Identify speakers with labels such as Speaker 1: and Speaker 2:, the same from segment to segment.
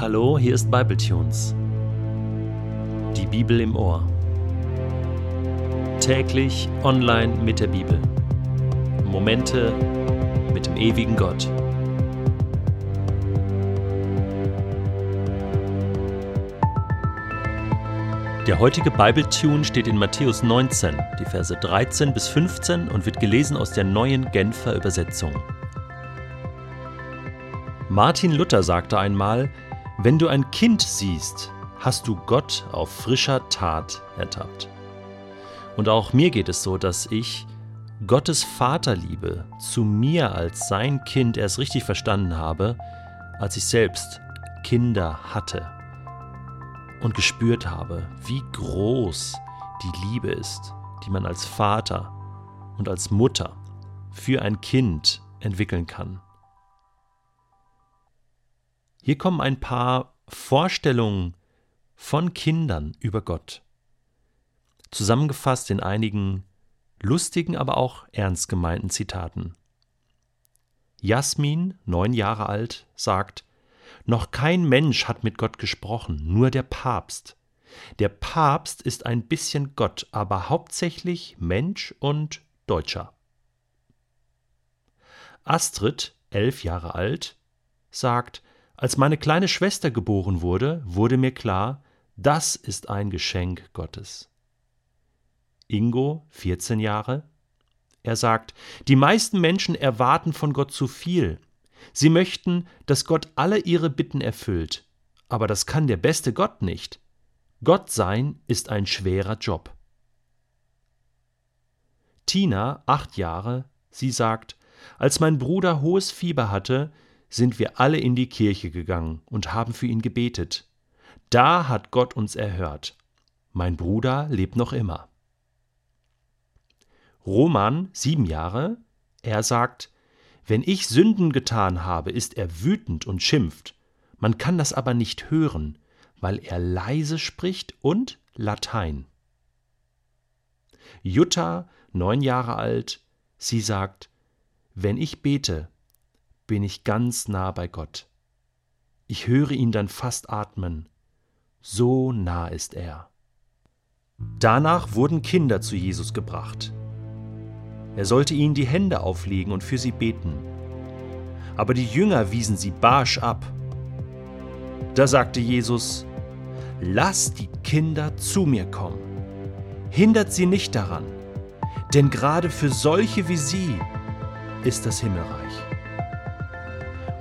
Speaker 1: Hallo, hier ist Bibletunes. Die Bibel im Ohr. Täglich online mit der Bibel. Momente mit dem ewigen Gott. Der heutige Bibletune steht in Matthäus 19, die Verse 13 bis 15 und wird gelesen aus der neuen Genfer Übersetzung. Martin Luther sagte einmal, wenn du ein Kind siehst, hast du Gott auf frischer Tat ertappt. Und auch mir geht es so, dass ich Gottes Vaterliebe zu mir als sein Kind erst richtig verstanden habe, als ich selbst Kinder hatte und gespürt habe, wie groß die Liebe ist, die man als Vater und als Mutter für ein Kind entwickeln kann. Hier kommen ein paar Vorstellungen von Kindern über Gott, zusammengefasst in einigen lustigen, aber auch ernst gemeinten Zitaten. Jasmin, neun Jahre alt, sagt, noch kein Mensch hat mit Gott gesprochen, nur der Papst. Der Papst ist ein bisschen Gott, aber hauptsächlich Mensch und Deutscher. Astrid, elf Jahre alt, sagt, als meine kleine Schwester geboren wurde, wurde mir klar, das ist ein Geschenk Gottes. Ingo, 14 Jahre, er sagt, die meisten Menschen erwarten von Gott zu viel. Sie möchten, dass Gott alle ihre Bitten erfüllt, aber das kann der beste Gott nicht. Gott sein ist ein schwerer Job. Tina, acht Jahre, sie sagt, als mein Bruder hohes Fieber hatte, sind wir alle in die Kirche gegangen und haben für ihn gebetet. Da hat Gott uns erhört. Mein Bruder lebt noch immer. Roman, sieben Jahre, er sagt, wenn ich Sünden getan habe, ist er wütend und schimpft. Man kann das aber nicht hören, weil er leise spricht und Latein. Jutta, neun Jahre alt, sie sagt, wenn ich bete, bin ich ganz nah bei Gott. Ich höre ihn dann fast atmen. So nah ist er. Danach wurden Kinder zu Jesus gebracht. Er sollte ihnen die Hände auflegen und für sie beten. Aber die Jünger wiesen sie barsch ab. Da sagte Jesus, Lasst die Kinder zu mir kommen. Hindert sie nicht daran, denn gerade für solche wie sie ist das Himmelreich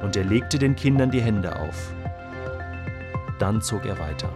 Speaker 1: und er legte den Kindern die Hände auf. Dann zog er weiter.